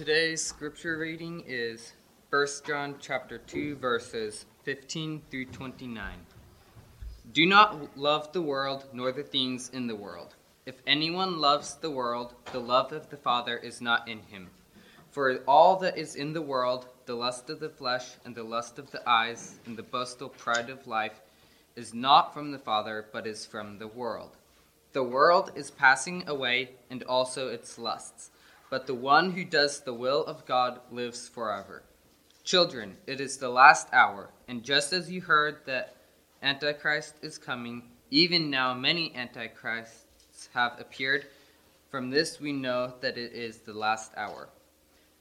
Today's scripture reading is 1 John chapter 2 verses 15 through 29. Do not love the world nor the things in the world. If anyone loves the world, the love of the Father is not in him. For all that is in the world, the lust of the flesh and the lust of the eyes and the boastful pride of life is not from the Father, but is from the world. The world is passing away and also its lusts but the one who does the will of God lives forever. Children, it is the last hour, and just as you heard that Antichrist is coming, even now many Antichrists have appeared. From this we know that it is the last hour.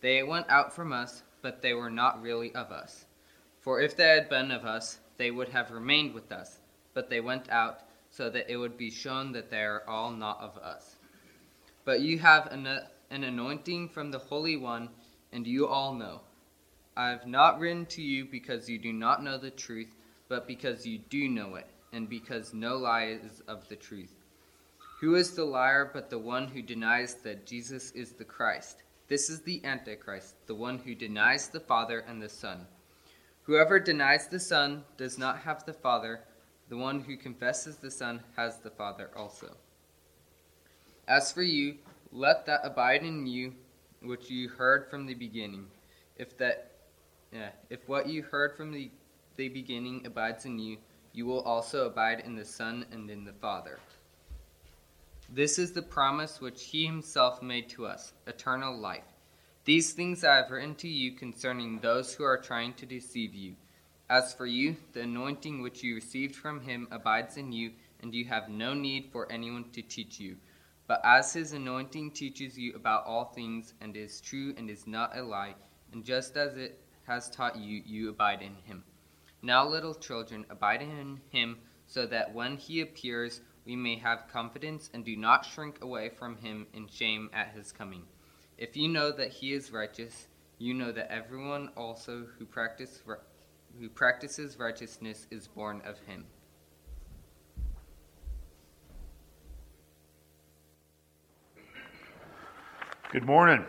They went out from us, but they were not really of us. For if they had been of us, they would have remained with us, but they went out, so that it would be shown that they are all not of us. But you have an an anointing from the Holy One, and you all know. I have not written to you because you do not know the truth, but because you do know it, and because no lie is of the truth. Who is the liar but the one who denies that Jesus is the Christ? This is the Antichrist, the one who denies the Father and the Son. Whoever denies the Son does not have the Father. The one who confesses the Son has the Father also. As for you, let that abide in you which you heard from the beginning. If that yeah, if what you heard from the, the beginning abides in you, you will also abide in the Son and in the Father. This is the promise which he himself made to us, eternal life. These things I have written to you concerning those who are trying to deceive you. As for you, the anointing which you received from him abides in you, and you have no need for anyone to teach you. But as his anointing teaches you about all things, and is true and is not a lie, and just as it has taught you, you abide in him. Now, little children, abide in him, so that when he appears, we may have confidence and do not shrink away from him in shame at his coming. If you know that he is righteous, you know that everyone also who, practice, who practices righteousness is born of him. Good morning.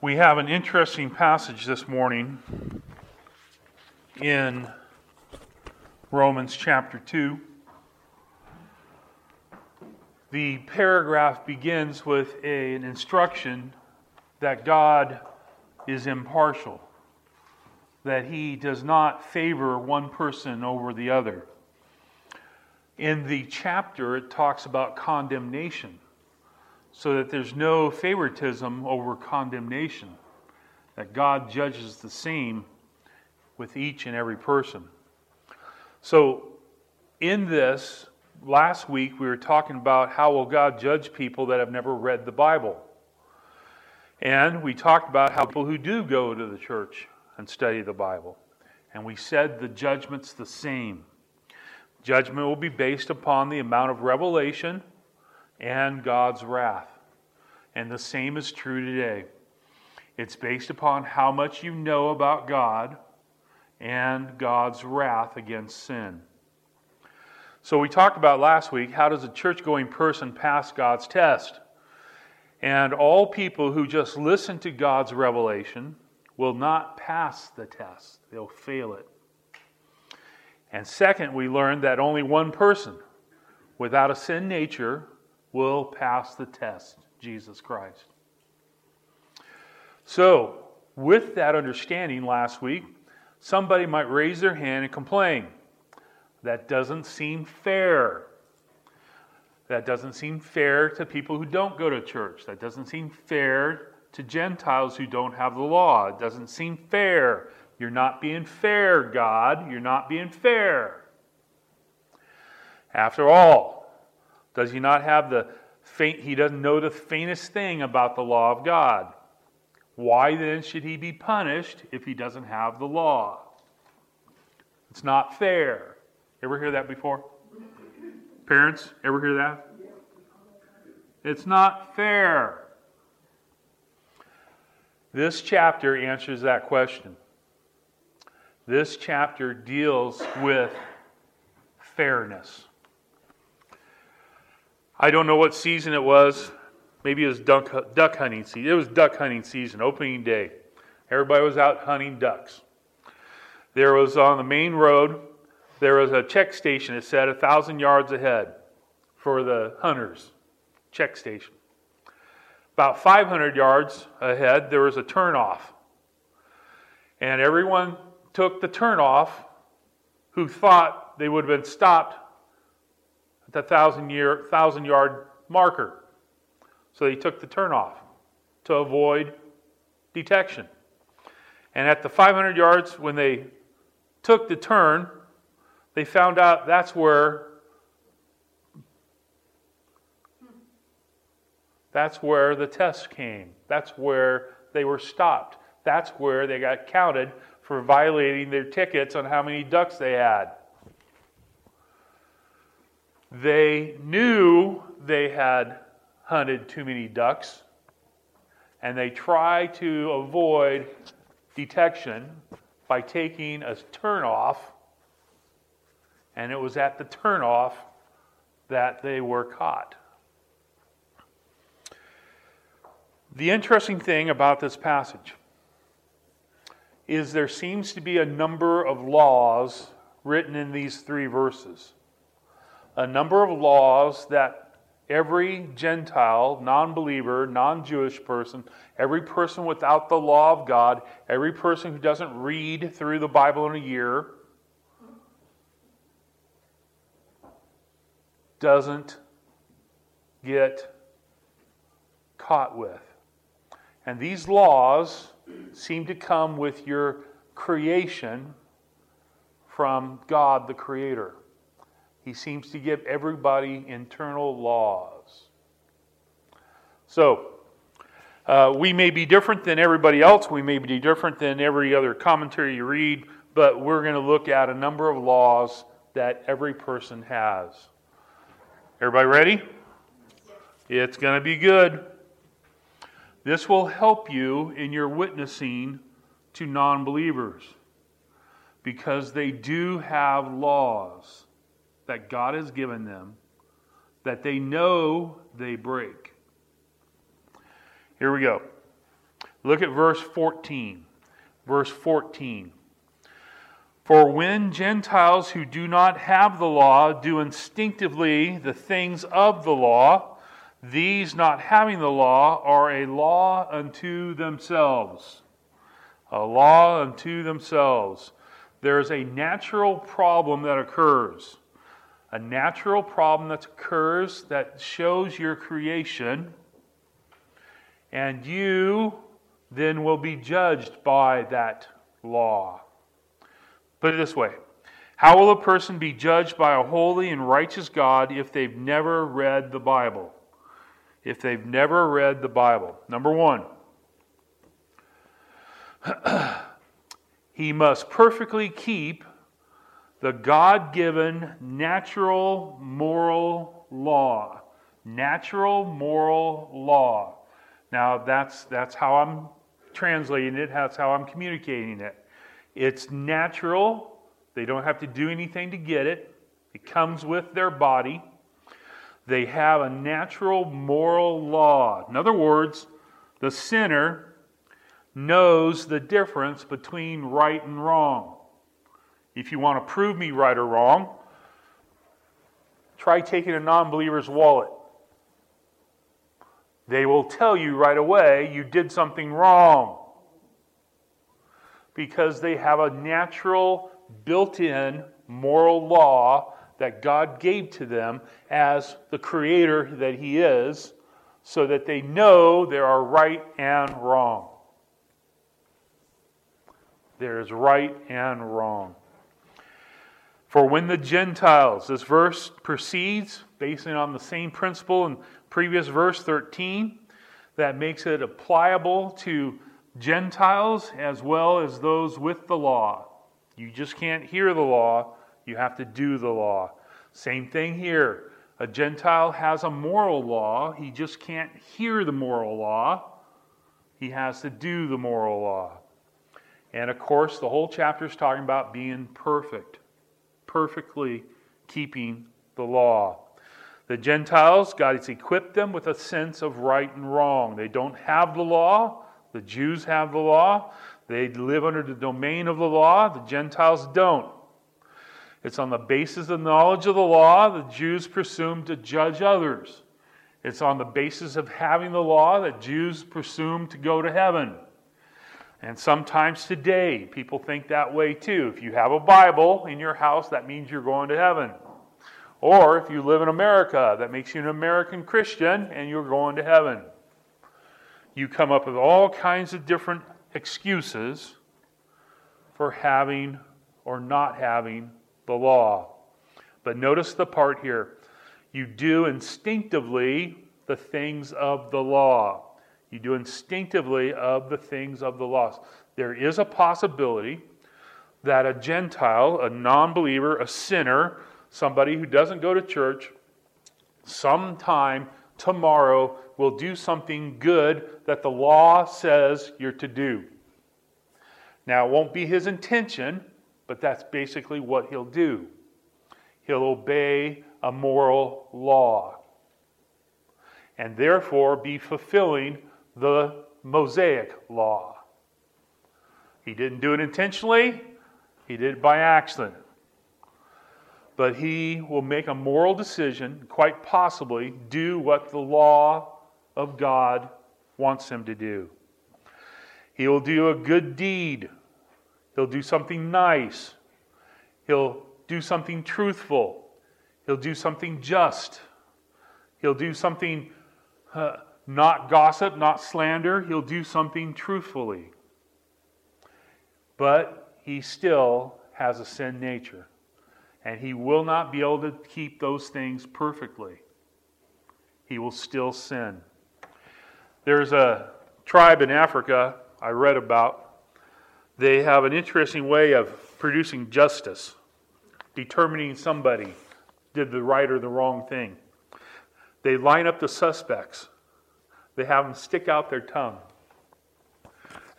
We have an interesting passage this morning in Romans chapter 2. The paragraph begins with a, an instruction that God is impartial, that He does not favor one person over the other. In the chapter, it talks about condemnation so that there's no favoritism over condemnation, that God judges the same with each and every person. So, in this, last week we were talking about how will God judge people that have never read the Bible. And we talked about how people who do go to the church and study the Bible. And we said the judgment's the same. Judgment will be based upon the amount of revelation and God's wrath. And the same is true today. It's based upon how much you know about God and God's wrath against sin. So, we talked about last week how does a church going person pass God's test? And all people who just listen to God's revelation will not pass the test, they'll fail it. And second, we learned that only one person without a sin nature will pass the test Jesus Christ. So, with that understanding last week, somebody might raise their hand and complain. That doesn't seem fair. That doesn't seem fair to people who don't go to church. That doesn't seem fair to Gentiles who don't have the law. It doesn't seem fair. You're not being fair, God. You're not being fair. After all, does he not have the faint, he doesn't know the faintest thing about the law of God. Why then should he be punished if he doesn't have the law? It's not fair. Ever hear that before? Parents, ever hear that? It's not fair. This chapter answers that question. This chapter deals with fairness. I don't know what season it was maybe it was duck, duck hunting season. It was duck hunting season, opening day. Everybody was out hunting ducks. There was on the main road, there was a check station that said a thousand yards ahead for the hunters. Check station. About 500 yards ahead, there was a turnoff. And everyone took the turnoff who thought they would have been stopped the thousand, year, thousand yard marker. So they took the turnoff to avoid detection. And at the 500 yards, when they took the turn, they found out that's where that's where the test came. That's where they were stopped. That's where they got counted for violating their tickets on how many ducks they had. They knew they had hunted too many ducks, and they tried to avoid detection by taking a turnoff, and it was at the turnoff that they were caught. The interesting thing about this passage is there seems to be a number of laws written in these three verses. A number of laws that every Gentile, non believer, non Jewish person, every person without the law of God, every person who doesn't read through the Bible in a year, doesn't get caught with. And these laws seem to come with your creation from God the Creator. He seems to give everybody internal laws. So, uh, we may be different than everybody else. We may be different than every other commentary you read, but we're going to look at a number of laws that every person has. Everybody ready? It's going to be good. This will help you in your witnessing to non believers because they do have laws that God has given them that they know they break. Here we go. Look at verse 14. Verse 14. For when Gentiles who do not have the law do instinctively the things of the law, these not having the law are a law unto themselves. A law unto themselves. There is a natural problem that occurs. A natural problem that occurs that shows your creation, and you then will be judged by that law. Put it this way How will a person be judged by a holy and righteous God if they've never read the Bible? if they've never read the Bible. Number one, he must perfectly keep the God given natural moral law. Natural moral law. Now, that's, that's how I'm translating it, that's how I'm communicating it. It's natural, they don't have to do anything to get it, it comes with their body. They have a natural moral law. In other words, the sinner knows the difference between right and wrong. If you want to prove me right or wrong, try taking a non believer's wallet. They will tell you right away you did something wrong because they have a natural, built in moral law that God gave to them as the creator that He is, so that they know there are right and wrong. There is right and wrong. For when the Gentiles, this verse proceeds based on the same principle in previous verse 13, that makes it applicable to Gentiles as well as those with the law. You just can't hear the law, you have to do the law. Same thing here. A Gentile has a moral law, he just can't hear the moral law, he has to do the moral law. And of course, the whole chapter is talking about being perfect, perfectly keeping the law. The Gentiles, God has equipped them with a sense of right and wrong. They don't have the law. The Jews have the law. They live under the domain of the law. The Gentiles don't. It's on the basis of knowledge of the law the Jews presume to judge others. It's on the basis of having the law that Jews presume to go to heaven. And sometimes today, people think that way too. If you have a Bible in your house, that means you're going to heaven. Or if you live in America, that makes you an American Christian and you're going to heaven. You come up with all kinds of different excuses for having or not having the law. But notice the part here. You do instinctively the things of the law. You do instinctively of the things of the law. There is a possibility that a Gentile, a non believer, a sinner, somebody who doesn't go to church, sometime tomorrow will do something good that the law says you're to do. Now, it won't be his intention, but that's basically what he'll do. He'll obey a moral law and therefore be fulfilling the Mosaic law. He didn't do it intentionally, he did it by accident but he will make a moral decision, quite possibly do what the law of God wants him to do. He will do a good deed. He'll do something nice. He'll do something truthful. He'll do something just. He'll do something uh, not gossip, not slander. He'll do something truthfully. But he still has a sin nature and he will not be able to keep those things perfectly. He will still sin. There's a tribe in Africa I read about. They have an interesting way of producing justice, determining somebody did the right or the wrong thing. They line up the suspects, they have them stick out their tongue.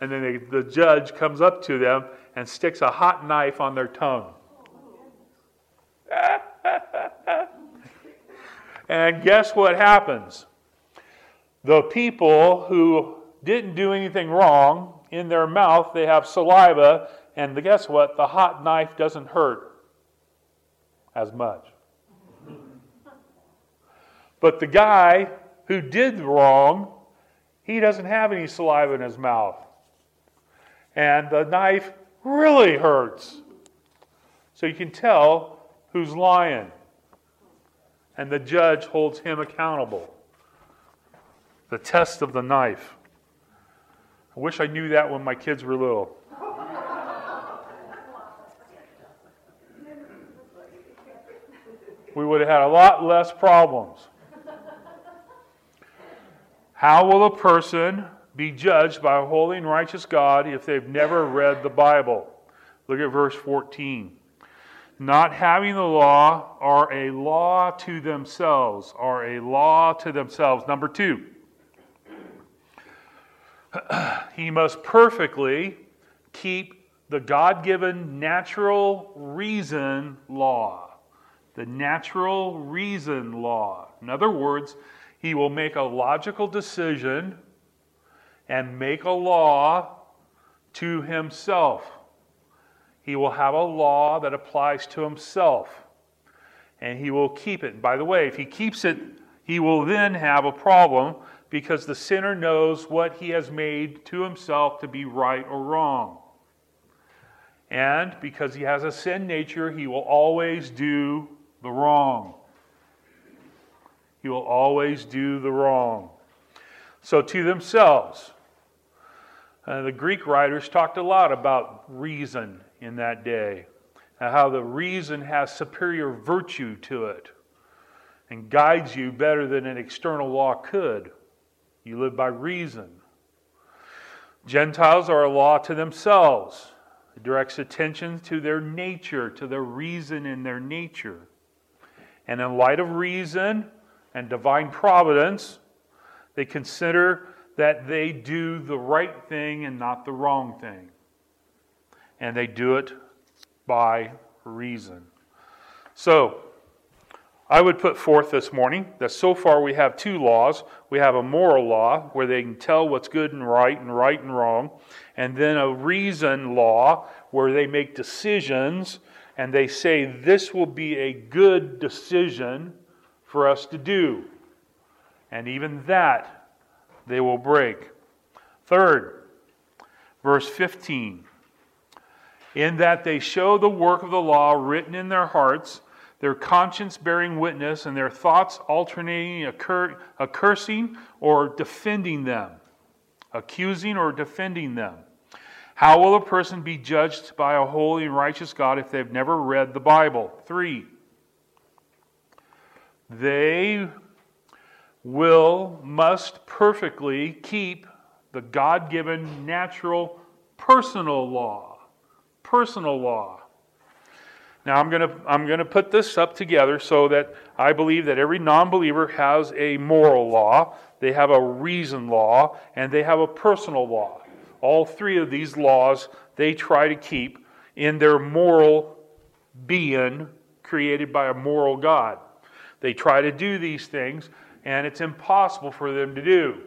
And then they, the judge comes up to them and sticks a hot knife on their tongue. and guess what happens? The people who didn't do anything wrong, in their mouth they have saliva, and guess what? The hot knife doesn't hurt as much. But the guy who did wrong, he doesn't have any saliva in his mouth. And the knife really hurts. So you can tell who's lying. And the judge holds him accountable. The test of the knife. I wish I knew that when my kids were little. we would have had a lot less problems. How will a person be judged by a holy and righteous God if they've never read the Bible? Look at verse 14 not having the law are a law to themselves, are a law to themselves. Number two, he must perfectly keep the God given natural reason law. The natural reason law. In other words, he will make a logical decision and make a law to himself. He will have a law that applies to himself, and he will keep it. By the way, if he keeps it, he will then have a problem because the sinner knows what he has made to himself to be right or wrong. And because he has a sin nature, he will always do the wrong. He will always do the wrong. So, to themselves, uh, the Greek writers talked a lot about reason in that day, and how the reason has superior virtue to it and guides you better than an external law could. You live by reason. Gentiles are a law to themselves. It directs attention to their nature, to their reason in their nature. And in light of reason and divine providence, they consider that they do the right thing and not the wrong thing and they do it by reason. So, I would put forth this morning that so far we have two laws. We have a moral law where they can tell what's good and right and right and wrong, and then a reason law where they make decisions and they say this will be a good decision for us to do. And even that they will break. Third, verse 15. In that they show the work of the law written in their hearts, their conscience bearing witness, and their thoughts alternating occur, accursing or defending them, accusing or defending them. How will a person be judged by a holy and righteous God if they've never read the Bible? Three, they will, must perfectly keep the God given natural personal law. Personal law. Now, I'm going to I'm going to put this up together so that I believe that every non believer has a moral law, they have a reason law, and they have a personal law. All three of these laws they try to keep in their moral being created by a moral God. They try to do these things, and it's impossible for them to do.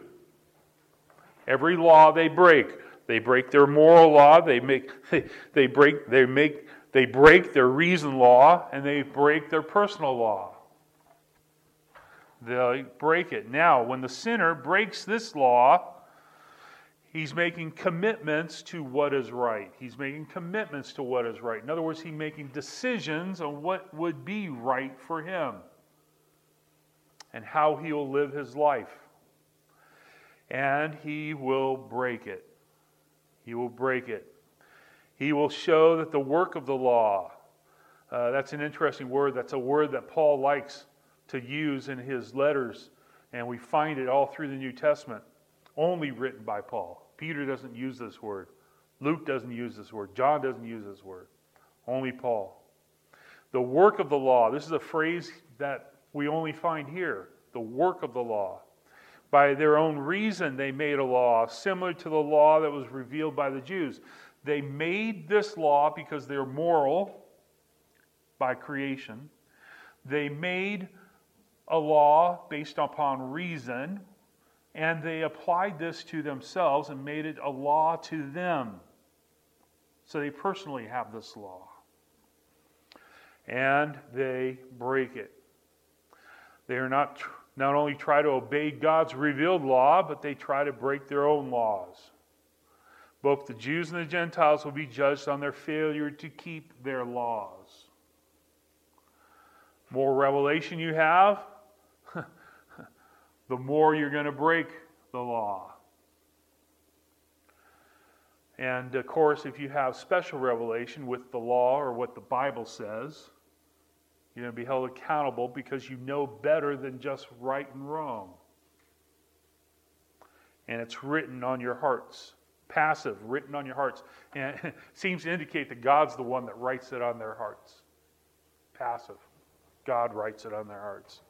Every law they break. They break their moral law, they make they break they make they break their reason law and they break their personal law. They break it. Now, when the sinner breaks this law, He's making commitments to what is right. He's making commitments to what is right. In other words, he's making decisions on what would be right for him and how he will live his life. And he will break it. He will break it. He will show that the work of the law, uh, that's an interesting word. That's a word that Paul likes to use in his letters, and we find it all through the New Testament only written by Paul. Peter doesn't use this word. Luke doesn't use this word. John doesn't use this word. Only Paul. The work of the law. This is a phrase that we only find here. The work of the law. By their own reason, they made a law similar to the law that was revealed by the Jews. They made this law because they're moral by creation. They made a law based upon reason and they applied this to themselves and made it a law to them. So they personally have this law. And they break it. They are not not only try to obey God's revealed law, but they try to break their own laws. Both the Jews and the Gentiles will be judged on their failure to keep their laws. More revelation you have, the more you're going to break the law. And of course, if you have special revelation with the law or what the Bible says, you're going to be held accountable because you know better than just right and wrong. And it's written on your hearts. Passive, written on your hearts. And it seems to indicate that God's the one that writes it on their hearts. Passive. God writes it on their hearts.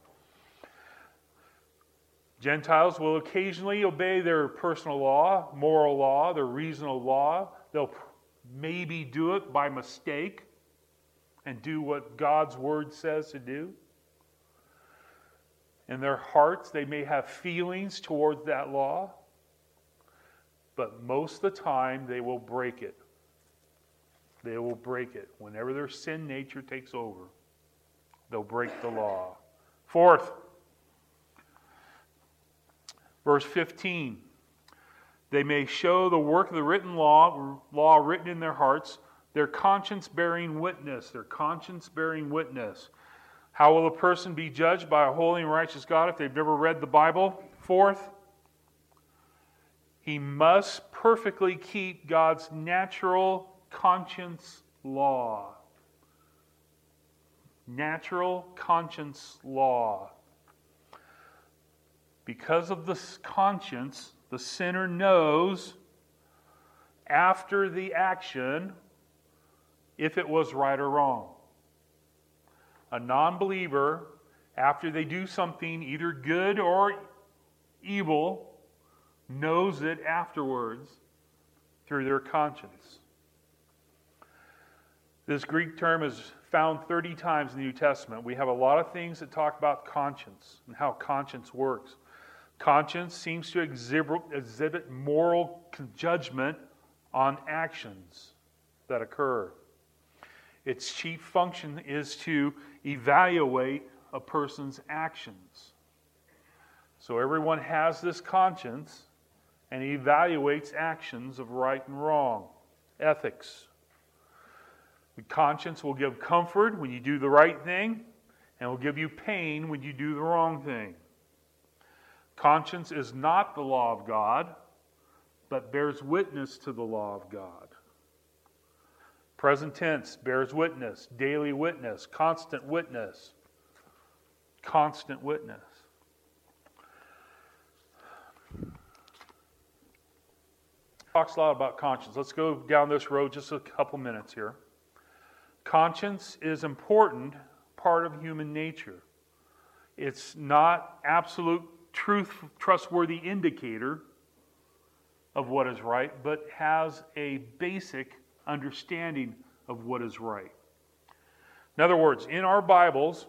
Gentiles will occasionally obey their personal law, moral law, their reasonable law. They'll maybe do it by mistake and do what God's word says to do. In their hearts, they may have feelings towards that law, but most of the time, they will break it. They will break it. Whenever their sin nature takes over, they'll break the law. Fourth, Verse 15 They may show the work of the written law, law written in their hearts, their conscience bearing witness, their conscience bearing witness. How will a person be judged by a holy and righteous God if they've never read the Bible? Fourth, he must perfectly keep God's natural conscience law. Natural conscience law. Because of this conscience, the sinner knows after the action if it was right or wrong. A non believer, after they do something either good or evil, knows it afterwards through their conscience. This Greek term is found 30 times in the New Testament. We have a lot of things that talk about conscience and how conscience works. Conscience seems to exhibit, exhibit moral judgment on actions that occur. Its chief function is to evaluate a person's actions. So everyone has this conscience and evaluates actions of right and wrong, ethics. The conscience will give comfort when you do the right thing, and will give you pain when you do the wrong thing. Conscience is not the law of God, but bears witness to the law of God. Present tense bears witness, daily witness, constant witness. Constant witness. Talks a lot about conscience. Let's go down this road just a couple minutes here. Conscience is important part of human nature. It's not absolute truth trustworthy indicator of what is right, but has a basic understanding of what is right. In other words, in our Bibles,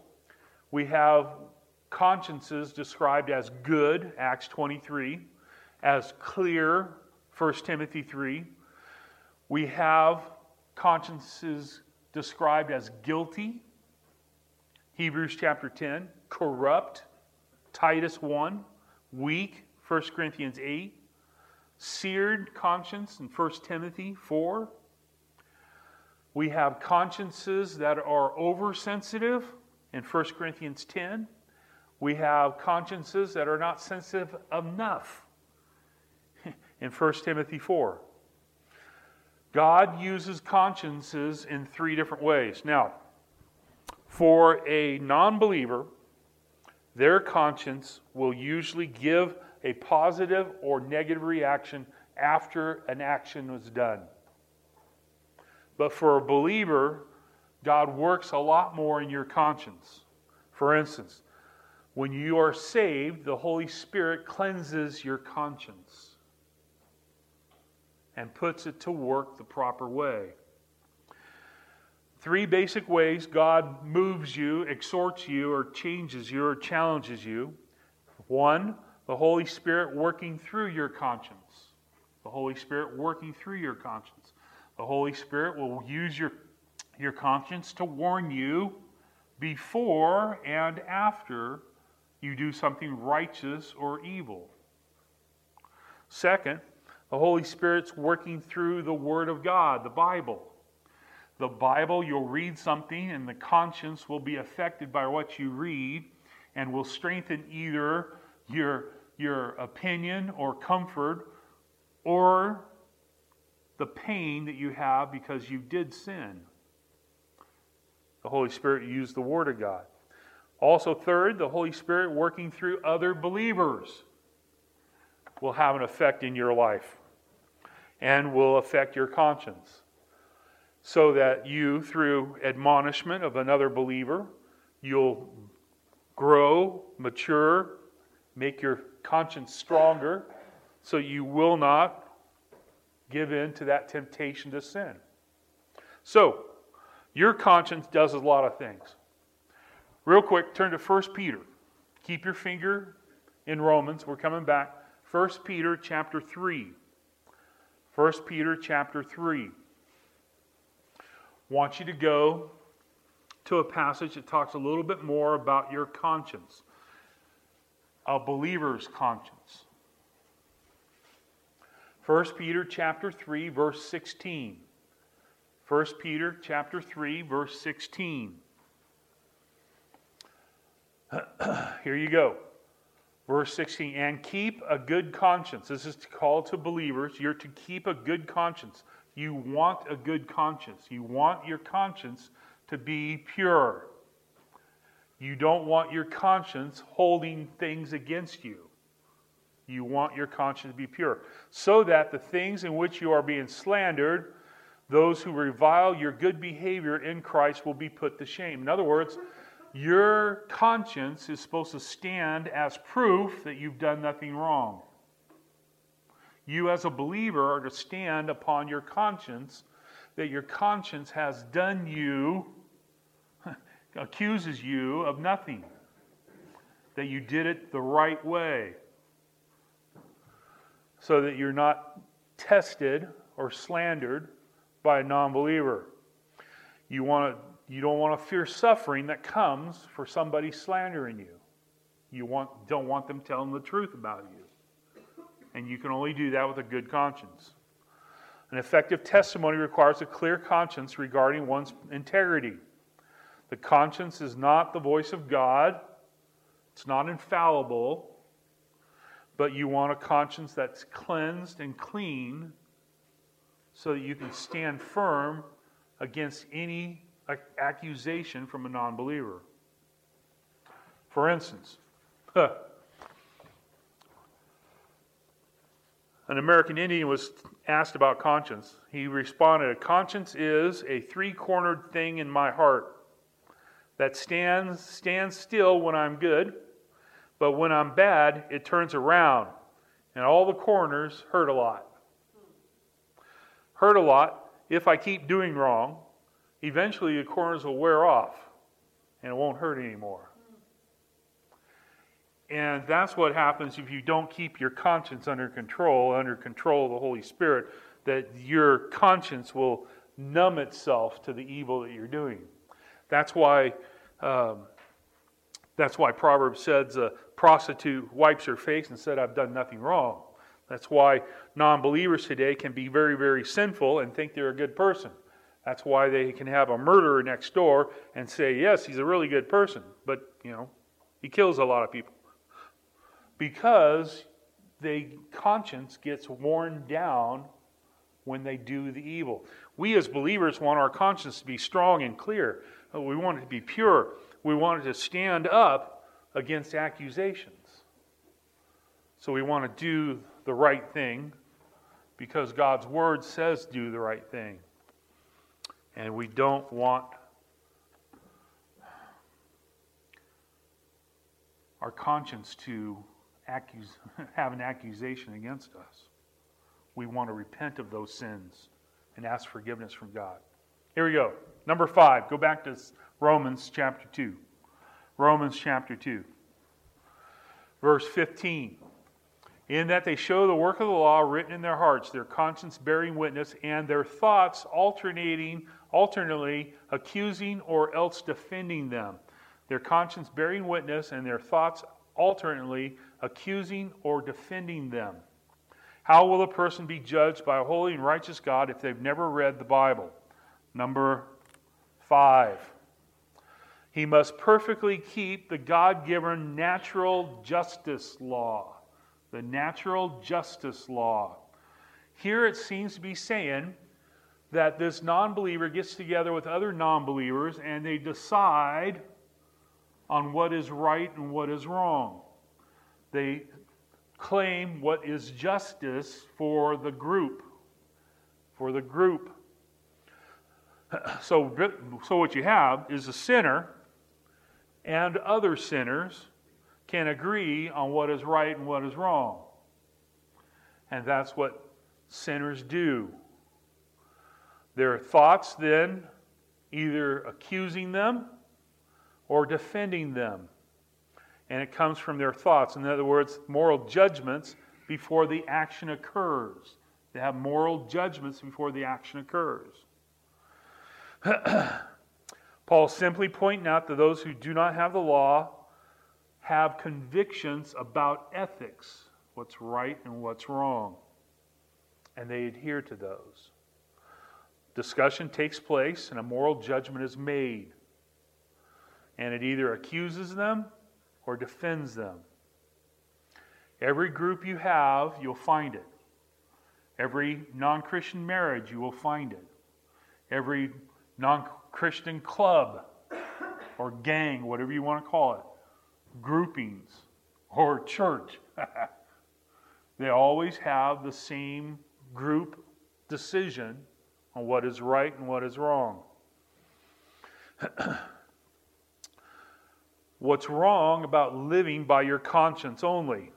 we have consciences described as good, Acts 23, as clear, 1 Timothy 3. We have consciences described as guilty, Hebrews chapter 10, corrupt, Titus 1, weak, 1 Corinthians 8, seared conscience in 1 Timothy 4. We have consciences that are oversensitive in 1 Corinthians 10. We have consciences that are not sensitive enough in 1 Timothy 4. God uses consciences in three different ways. Now, for a non believer, their conscience will usually give a positive or negative reaction after an action was done. But for a believer, God works a lot more in your conscience. For instance, when you are saved, the Holy Spirit cleanses your conscience and puts it to work the proper way. Three basic ways God moves you, exhorts you, or changes you, or challenges you. One, the Holy Spirit working through your conscience. The Holy Spirit working through your conscience. The Holy Spirit will use your, your conscience to warn you before and after you do something righteous or evil. Second, the Holy Spirit's working through the Word of God, the Bible. The Bible, you'll read something, and the conscience will be affected by what you read and will strengthen either your, your opinion or comfort or the pain that you have because you did sin. The Holy Spirit used the Word of God. Also, third, the Holy Spirit working through other believers will have an effect in your life and will affect your conscience so that you, through admonishment of another believer, you'll grow, mature, make your conscience stronger, so you will not give in to that temptation to sin. So, your conscience does a lot of things. Real quick, turn to 1 Peter. Keep your finger in Romans. We're coming back. 1 Peter chapter 3. 1 Peter chapter 3 want you to go to a passage that talks a little bit more about your conscience, a believer's conscience. 1 Peter chapter 3 verse 16. 1 Peter chapter 3 verse 16. Here you go. Verse 16, and keep a good conscience. This is to call to believers. You're to keep a good conscience. You want a good conscience. You want your conscience to be pure. You don't want your conscience holding things against you. You want your conscience to be pure. So that the things in which you are being slandered, those who revile your good behavior in Christ will be put to shame. In other words, your conscience is supposed to stand as proof that you've done nothing wrong. You, as a believer, are to stand upon your conscience that your conscience has done you accuses you of nothing, that you did it the right way, so that you're not tested or slandered by a non believer. You, want to, you don't want to fear suffering that comes for somebody slandering you. You want, don't want them telling the truth about you. And you can only do that with a good conscience. An effective testimony requires a clear conscience regarding one's integrity. The conscience is not the voice of God, it's not infallible, but you want a conscience that's cleansed and clean so that you can stand firm against any accusation from a non believer. For instance, an American Indian was asked about conscience. He responded, A conscience is a three cornered thing in my heart that stands, stands still when I'm good, but when I'm bad, it turns around, and all the corners hurt a lot hurt a lot if I keep doing wrong. Eventually, the corners will wear off and it won't hurt anymore. And that's what happens if you don't keep your conscience under control, under control of the Holy Spirit, that your conscience will numb itself to the evil that you're doing. That's why, um, that's why Proverbs says a prostitute wipes her face and said, I've done nothing wrong. That's why non believers today can be very, very sinful and think they're a good person. That's why they can have a murderer next door and say, yes, he's a really good person, but, you know, he kills a lot of people. Because the conscience gets worn down when they do the evil. We as believers want our conscience to be strong and clear. We want it to be pure. We want it to stand up against accusations. So we want to do the right thing because God's word says do the right thing. And we don't want our conscience to accuse, have an accusation against us. We want to repent of those sins and ask forgiveness from God. Here we go. Number five, go back to Romans chapter 2. Romans chapter 2, verse 15 in that they show the work of the law written in their hearts, their conscience bearing witness, and their thoughts alternating, alternately accusing or else defending them. Their conscience bearing witness and their thoughts alternately accusing or defending them. How will a person be judged by a holy and righteous God if they've never read the Bible? Number five. He must perfectly keep the God given natural justice law the natural justice law. Here it seems to be saying that this non believer gets together with other non believers and they decide on what is right and what is wrong. They claim what is justice for the group. For the group. So, so what you have is a sinner and other sinners can agree on what is right and what is wrong. And that's what sinners do. Their thoughts then either accusing them or defending them. And it comes from their thoughts. In other words, moral judgments before the action occurs. They have moral judgments before the action occurs. Paul simply pointing out that those who do not have the law have convictions about ethics, what's right and what's wrong, and they adhere to those. Discussion takes place and a moral judgment is made, and it either accuses them or defends them. Every group you have, you'll find it. Every non Christian marriage, you will find it. Every non Christian club or gang, whatever you want to call it, groupings or church, they always have the same group decision on what is right and what is wrong. What's wrong about living by your conscience only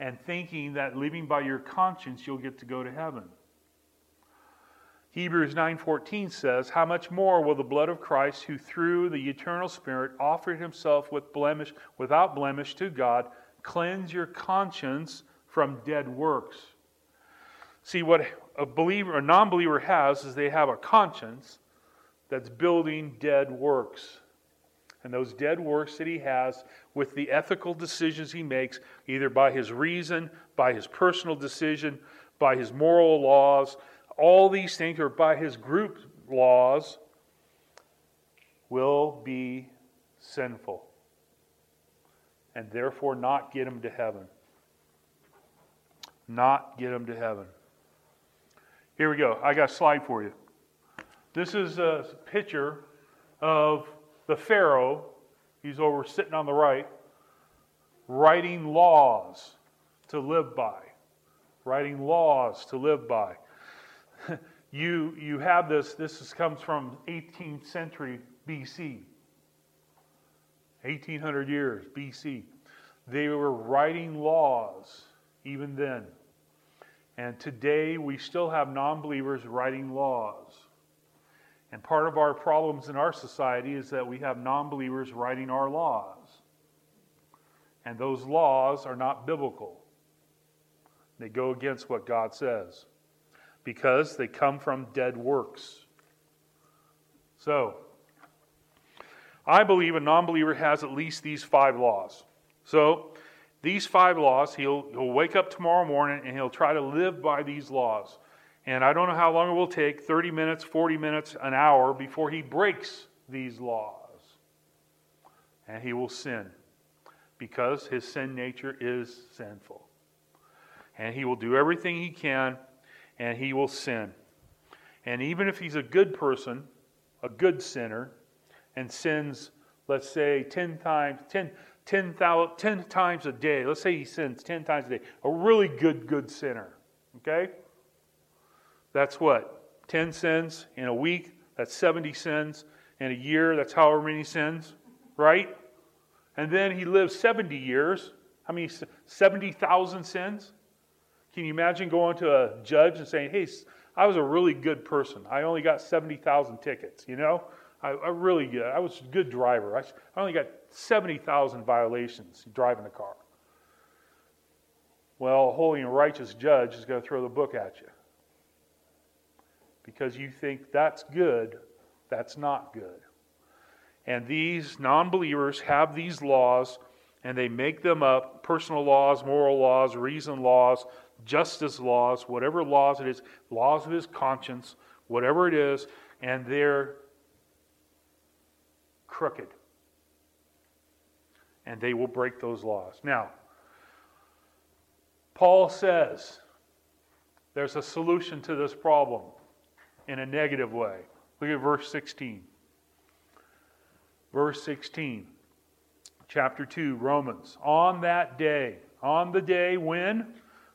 and thinking that living by your conscience you'll get to go to heaven? Hebrews 9:14 says, "How much more will the blood of Christ, who through the eternal Spirit offered himself with blemish, without blemish to God, cleanse your conscience from dead works?" See what a believer, a non-believer has is they have a conscience that's building dead works. And those dead works that he has with the ethical decisions he makes, either by his reason, by his personal decision, by his moral laws, all these things, or by his group laws, will be sinful and therefore not get him to heaven. Not get him to heaven. Here we go. I got a slide for you. This is a picture of the Pharaoh. He's over sitting on the right, writing laws to live by. Writing laws to live by you, you have this, this is, comes from 18th century BC. 1800 years BC. They were writing laws even then. And today we still have non believers writing laws. And part of our problems in our society is that we have non believers writing our laws. And those laws are not biblical, they go against what God says because they come from dead works. So, I believe a non believer has at least these five laws. So, these five laws, he'll, he'll wake up tomorrow morning and he'll try to live by these laws. And I don't know how long it will take 30 minutes, 40 minutes, an hour before he breaks these laws. And he will sin because his sin nature is sinful. And he will do everything he can and he will sin. And even if he's a good person, a good sinner, and sins, let's say, 10 times, 10, 10, 10 times a day, let's say he sins 10 times a day, a really good, good sinner, okay? That's what? 10 sins in a week, that's 70 sins. In a year, that's however many sins, right? And then he lives 70 years. How many? 70,000 sins? Can you imagine going to a judge and saying, hey, I was a really good person. I only got 70,000 tickets, you know? I, I, really good. I was a good driver. I, I only got 70,000 violations driving the car. Well, a holy and righteous judge is going to throw the book at you. Because you think that's good, that's not good. And these non believers have these laws and they make them up personal laws, moral laws, reason laws, justice laws, whatever laws it is, laws of his conscience, whatever it is, and they're crooked. And they will break those laws. Now, Paul says there's a solution to this problem in a negative way. Look at verse 16. Verse 16 chapter 2, Romans. On that day, on the day when,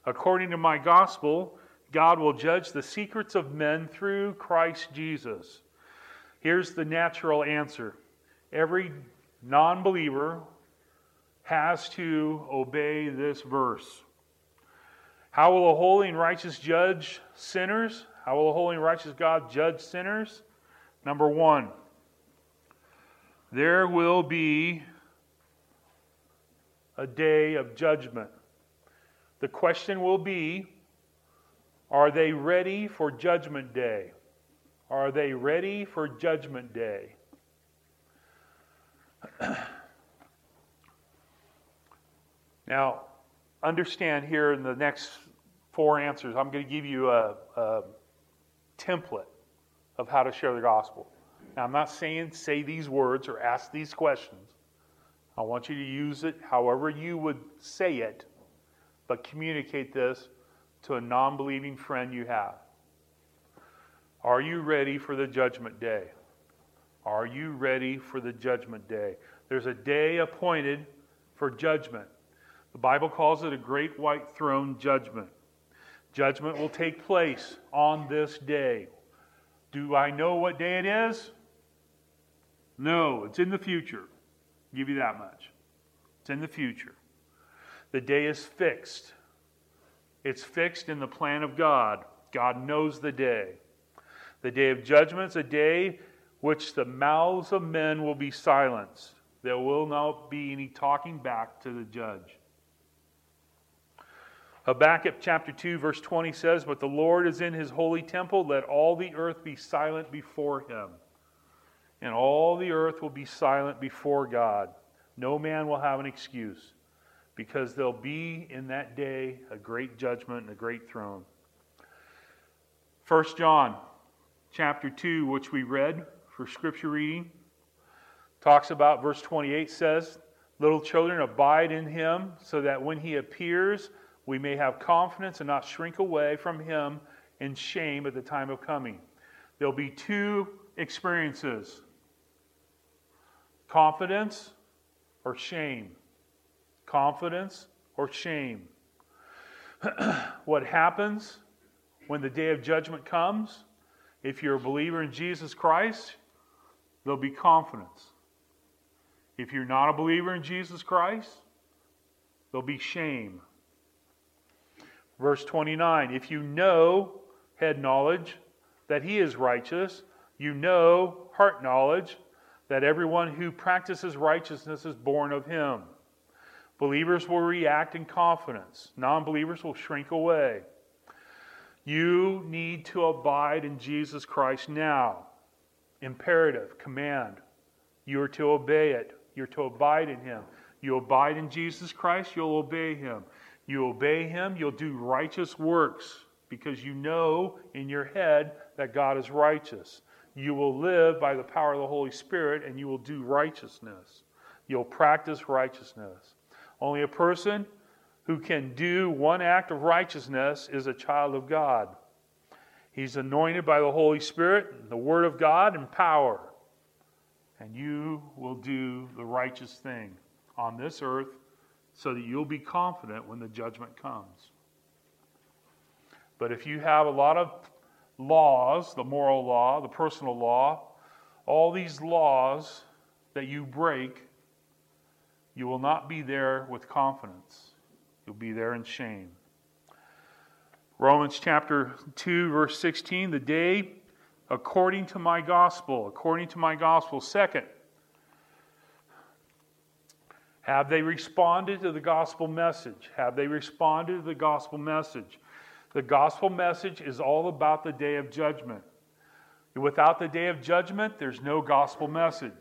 according to my gospel, God will judge the secrets of men through Christ Jesus. Here's the natural answer every non believer has to obey this verse. How will a holy and righteous judge sinners? How will a holy and righteous God judge sinners? Number one, there will be a day of judgment. The question will be Are they ready for Judgment Day? Are they ready for Judgment Day? now, understand here in the next four answers, I'm going to give you a, a template of how to share the gospel. Now, I'm not saying say these words or ask these questions. I want you to use it however you would say it, but communicate this to a non believing friend you have. Are you ready for the judgment day? Are you ready for the judgment day? There's a day appointed for judgment. The Bible calls it a great white throne judgment. Judgment will take place on this day. Do I know what day it is? No, it's in the future. Give you that much. It's in the future. The day is fixed. It's fixed in the plan of God. God knows the day. The day of judgment is a day which the mouths of men will be silenced. There will not be any talking back to the judge. Habakkuk chapter 2, verse 20 says, But the Lord is in his holy temple, let all the earth be silent before him. And all the earth will be silent before God. No man will have an excuse, because there'll be in that day a great judgment and a great throne. 1 John chapter 2, which we read for scripture reading, talks about verse 28 says, Little children, abide in him, so that when he appears, we may have confidence and not shrink away from him in shame at the time of coming. There'll be two experiences confidence or shame. Confidence or shame. what happens when the day of judgment comes? If you're a believer in Jesus Christ, there'll be confidence. If you're not a believer in Jesus Christ, there'll be shame. Verse 29 If you know head knowledge that he is righteous, you know heart knowledge that everyone who practices righteousness is born of him. Believers will react in confidence, non believers will shrink away. You need to abide in Jesus Christ now. Imperative, command. You are to obey it. You're to abide in him. You abide in Jesus Christ, you'll obey him. You obey him, you'll do righteous works because you know in your head that God is righteous. You will live by the power of the Holy Spirit and you will do righteousness. You'll practice righteousness. Only a person who can do one act of righteousness is a child of God. He's anointed by the Holy Spirit, the Word of God, and power. And you will do the righteous thing on this earth so that you'll be confident when the judgment comes. But if you have a lot of laws, the moral law, the personal law, all these laws that you break, you will not be there with confidence. You'll be there in shame. Romans chapter 2, verse 16 the day according to my gospel, according to my gospel. Second, have they responded to the gospel message? Have they responded to the gospel message? The gospel message is all about the day of judgment. Without the day of judgment, there's no gospel message.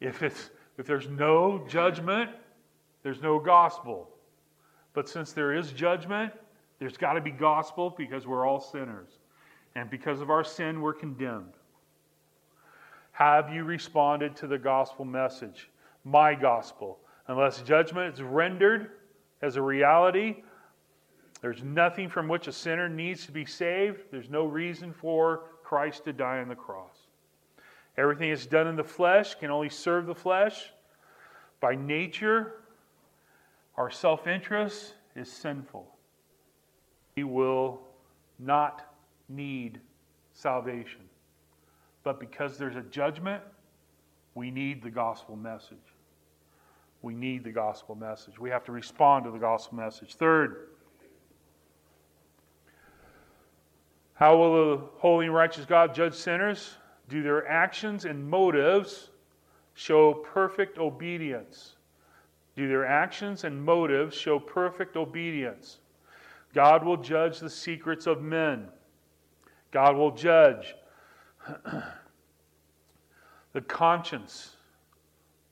If, it's, if there's no judgment, there's no gospel. But since there is judgment, there's got to be gospel because we're all sinners. And because of our sin, we're condemned. Have you responded to the gospel message? my gospel. Unless judgment is rendered as a reality, there's nothing from which a sinner needs to be saved. There's no reason for Christ to die on the cross. Everything that's done in the flesh can only serve the flesh. By nature, our self interest is sinful. We will not need salvation. But because there's a judgment, we need the gospel message. We need the gospel message. We have to respond to the gospel message. Third, how will the holy and righteous God judge sinners? Do their actions and motives show perfect obedience? Do their actions and motives show perfect obedience? God will judge the secrets of men. God will judge the conscience,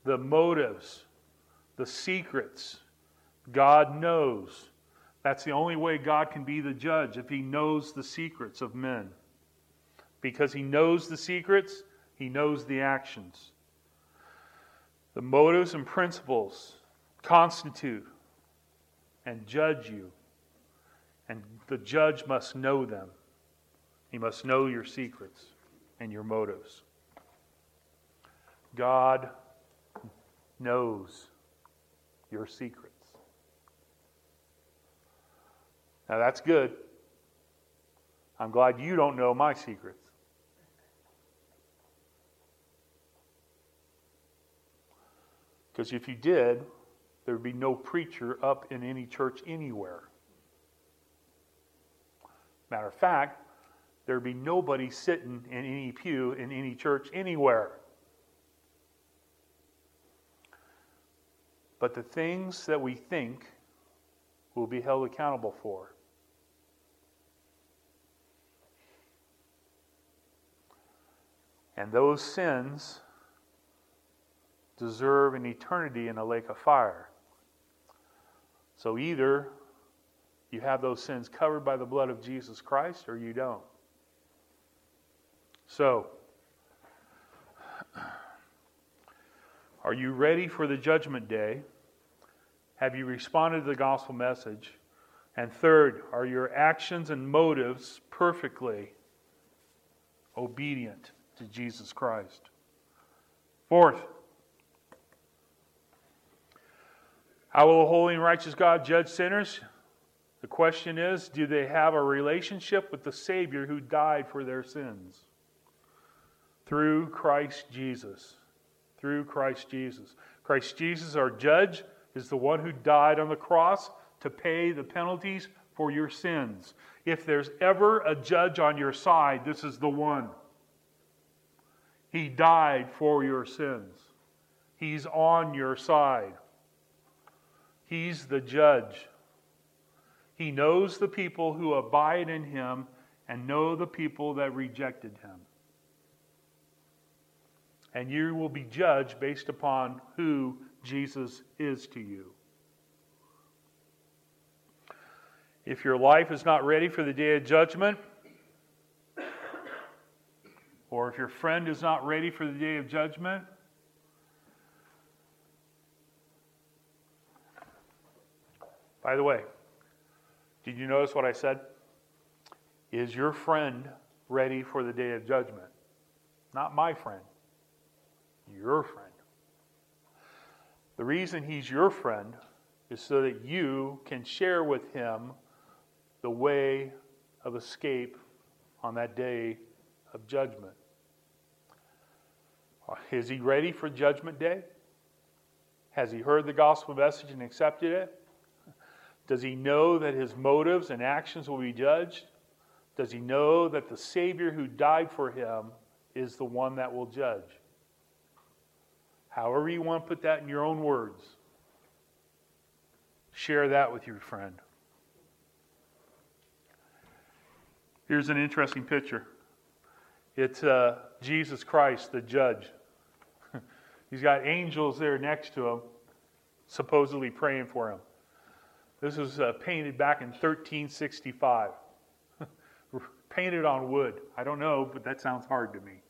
the motives, the secrets. God knows. That's the only way God can be the judge if he knows the secrets of men. Because he knows the secrets, he knows the actions. The motives and principles constitute and judge you. And the judge must know them. He must know your secrets and your motives. God knows your secrets. Now that's good. I'm glad you don't know my secrets. Because if you did, there would be no preacher up in any church anywhere. Matter of fact, there'd be nobody sitting in any pew in any church anywhere. But the things that we think will be held accountable for. And those sins deserve an eternity in a lake of fire. So either you have those sins covered by the blood of Jesus Christ or you don't. So, are you ready for the judgment day? Have you responded to the gospel message? And third, are your actions and motives perfectly obedient to Jesus Christ? Fourth, how will a holy and righteous God judge sinners? The question is do they have a relationship with the Savior who died for their sins? Through Christ Jesus. Through Christ Jesus. Christ Jesus, our judge, is the one who died on the cross to pay the penalties for your sins. If there's ever a judge on your side, this is the one. He died for your sins. He's on your side. He's the judge. He knows the people who abide in him and know the people that rejected him. And you will be judged based upon who Jesus is to you. If your life is not ready for the day of judgment, or if your friend is not ready for the day of judgment, by the way, did you notice what I said? Is your friend ready for the day of judgment? Not my friend, your friend. The reason he's your friend is so that you can share with him the way of escape on that day of judgment. Is he ready for judgment day? Has he heard the gospel message and accepted it? Does he know that his motives and actions will be judged? Does he know that the Savior who died for him is the one that will judge? However, you want to put that in your own words, share that with your friend. Here's an interesting picture it's uh, Jesus Christ, the judge. He's got angels there next to him, supposedly praying for him. This was uh, painted back in 1365. painted on wood. I don't know, but that sounds hard to me.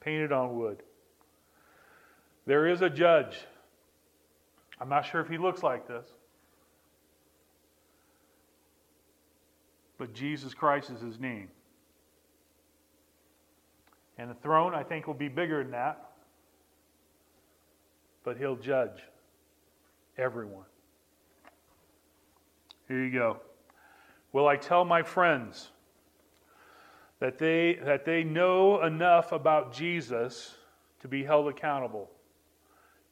Painted on wood. There is a judge. I'm not sure if he looks like this. But Jesus Christ is his name. And the throne, I think, will be bigger than that. But he'll judge everyone. Here you go. Will I tell my friends that they, that they know enough about Jesus to be held accountable?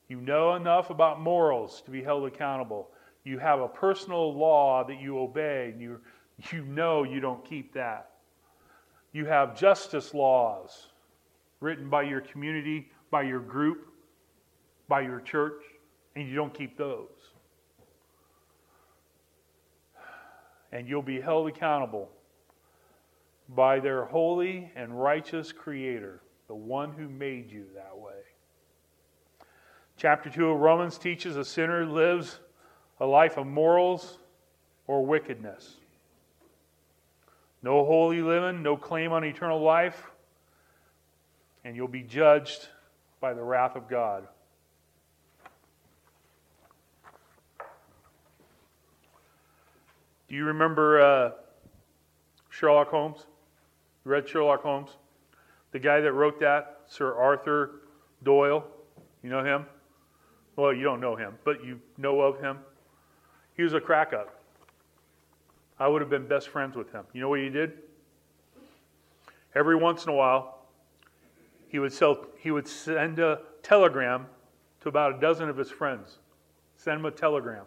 You know enough about morals to be held accountable. You have a personal law that you obey, and you, you know you don't keep that. You have justice laws written by your community, by your group, by your church, and you don't keep those. And you'll be held accountable by their holy and righteous Creator, the one who made you that way. Chapter 2 of Romans teaches a sinner lives a life of morals or wickedness. No holy living, no claim on eternal life, and you'll be judged by the wrath of God. Do you remember uh, Sherlock Holmes? You read Sherlock Holmes? The guy that wrote that, Sir Arthur Doyle. You know him? Well, you don't know him, but you know of him. He was a crack up. I would have been best friends with him. You know what he did? Every once in a while, he would, sell, he would send a telegram to about a dozen of his friends. Send him a telegram.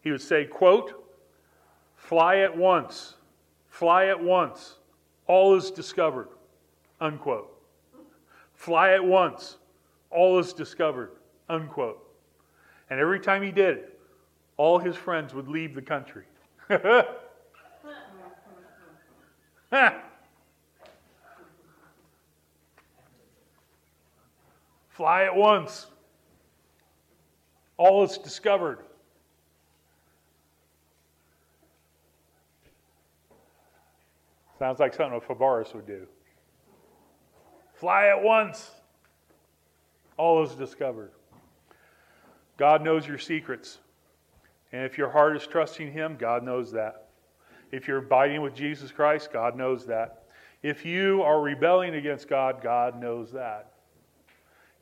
He would say, quote, fly at once Fly at once, all is discovered. Unquote. Fly at once, all is discovered. Unquote. And every time he did it, all his friends would leave the country. Fly at once. All is discovered. Sounds like something a Fabaris would do. Fly at once. All is discovered. God knows your secrets. And if your heart is trusting Him, God knows that. If you're abiding with Jesus Christ, God knows that. If you are rebelling against God, God knows that.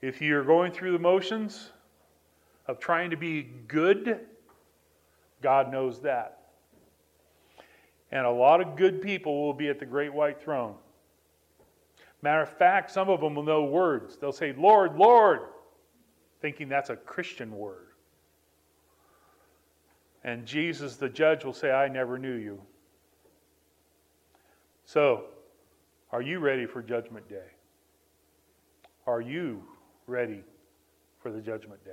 If you're going through the motions of trying to be good, God knows that. And a lot of good people will be at the great white throne. Matter of fact, some of them will know words. They'll say, Lord, Lord, thinking that's a Christian word. And Jesus, the judge, will say, I never knew you. So, are you ready for Judgment Day? Are you ready for the Judgment Day?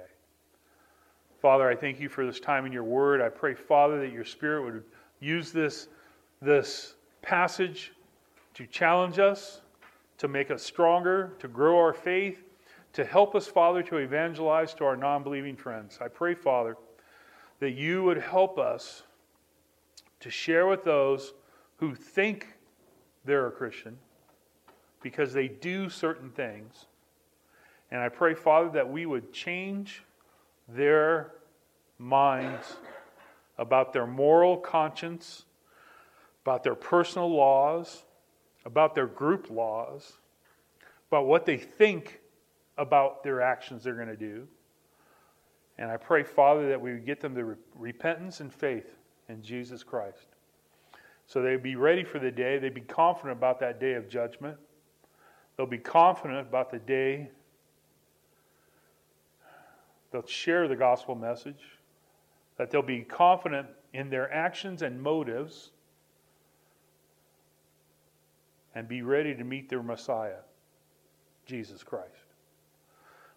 Father, I thank you for this time in your word. I pray, Father, that your Spirit would use this, this passage to challenge us, to make us stronger, to grow our faith, to help us, Father, to evangelize to our non believing friends. I pray, Father, that you would help us to share with those who think they're a Christian because they do certain things. And I pray, Father, that we would change their minds about their moral conscience, about their personal laws, about their group laws, about what they think about their actions they're going to do. And I pray, Father, that we would get them to repentance and faith in Jesus Christ. So they'd be ready for the day. They'd be confident about that day of judgment. They'll be confident about the day. They'll share the gospel message. That they'll be confident in their actions and motives. And be ready to meet their Messiah, Jesus Christ.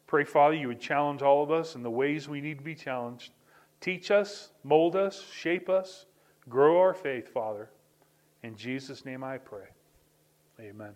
Pray, Father, you would challenge all of us in the ways we need to be challenged. Teach us, mold us, shape us, grow our faith, Father. In Jesus' name I pray. Amen.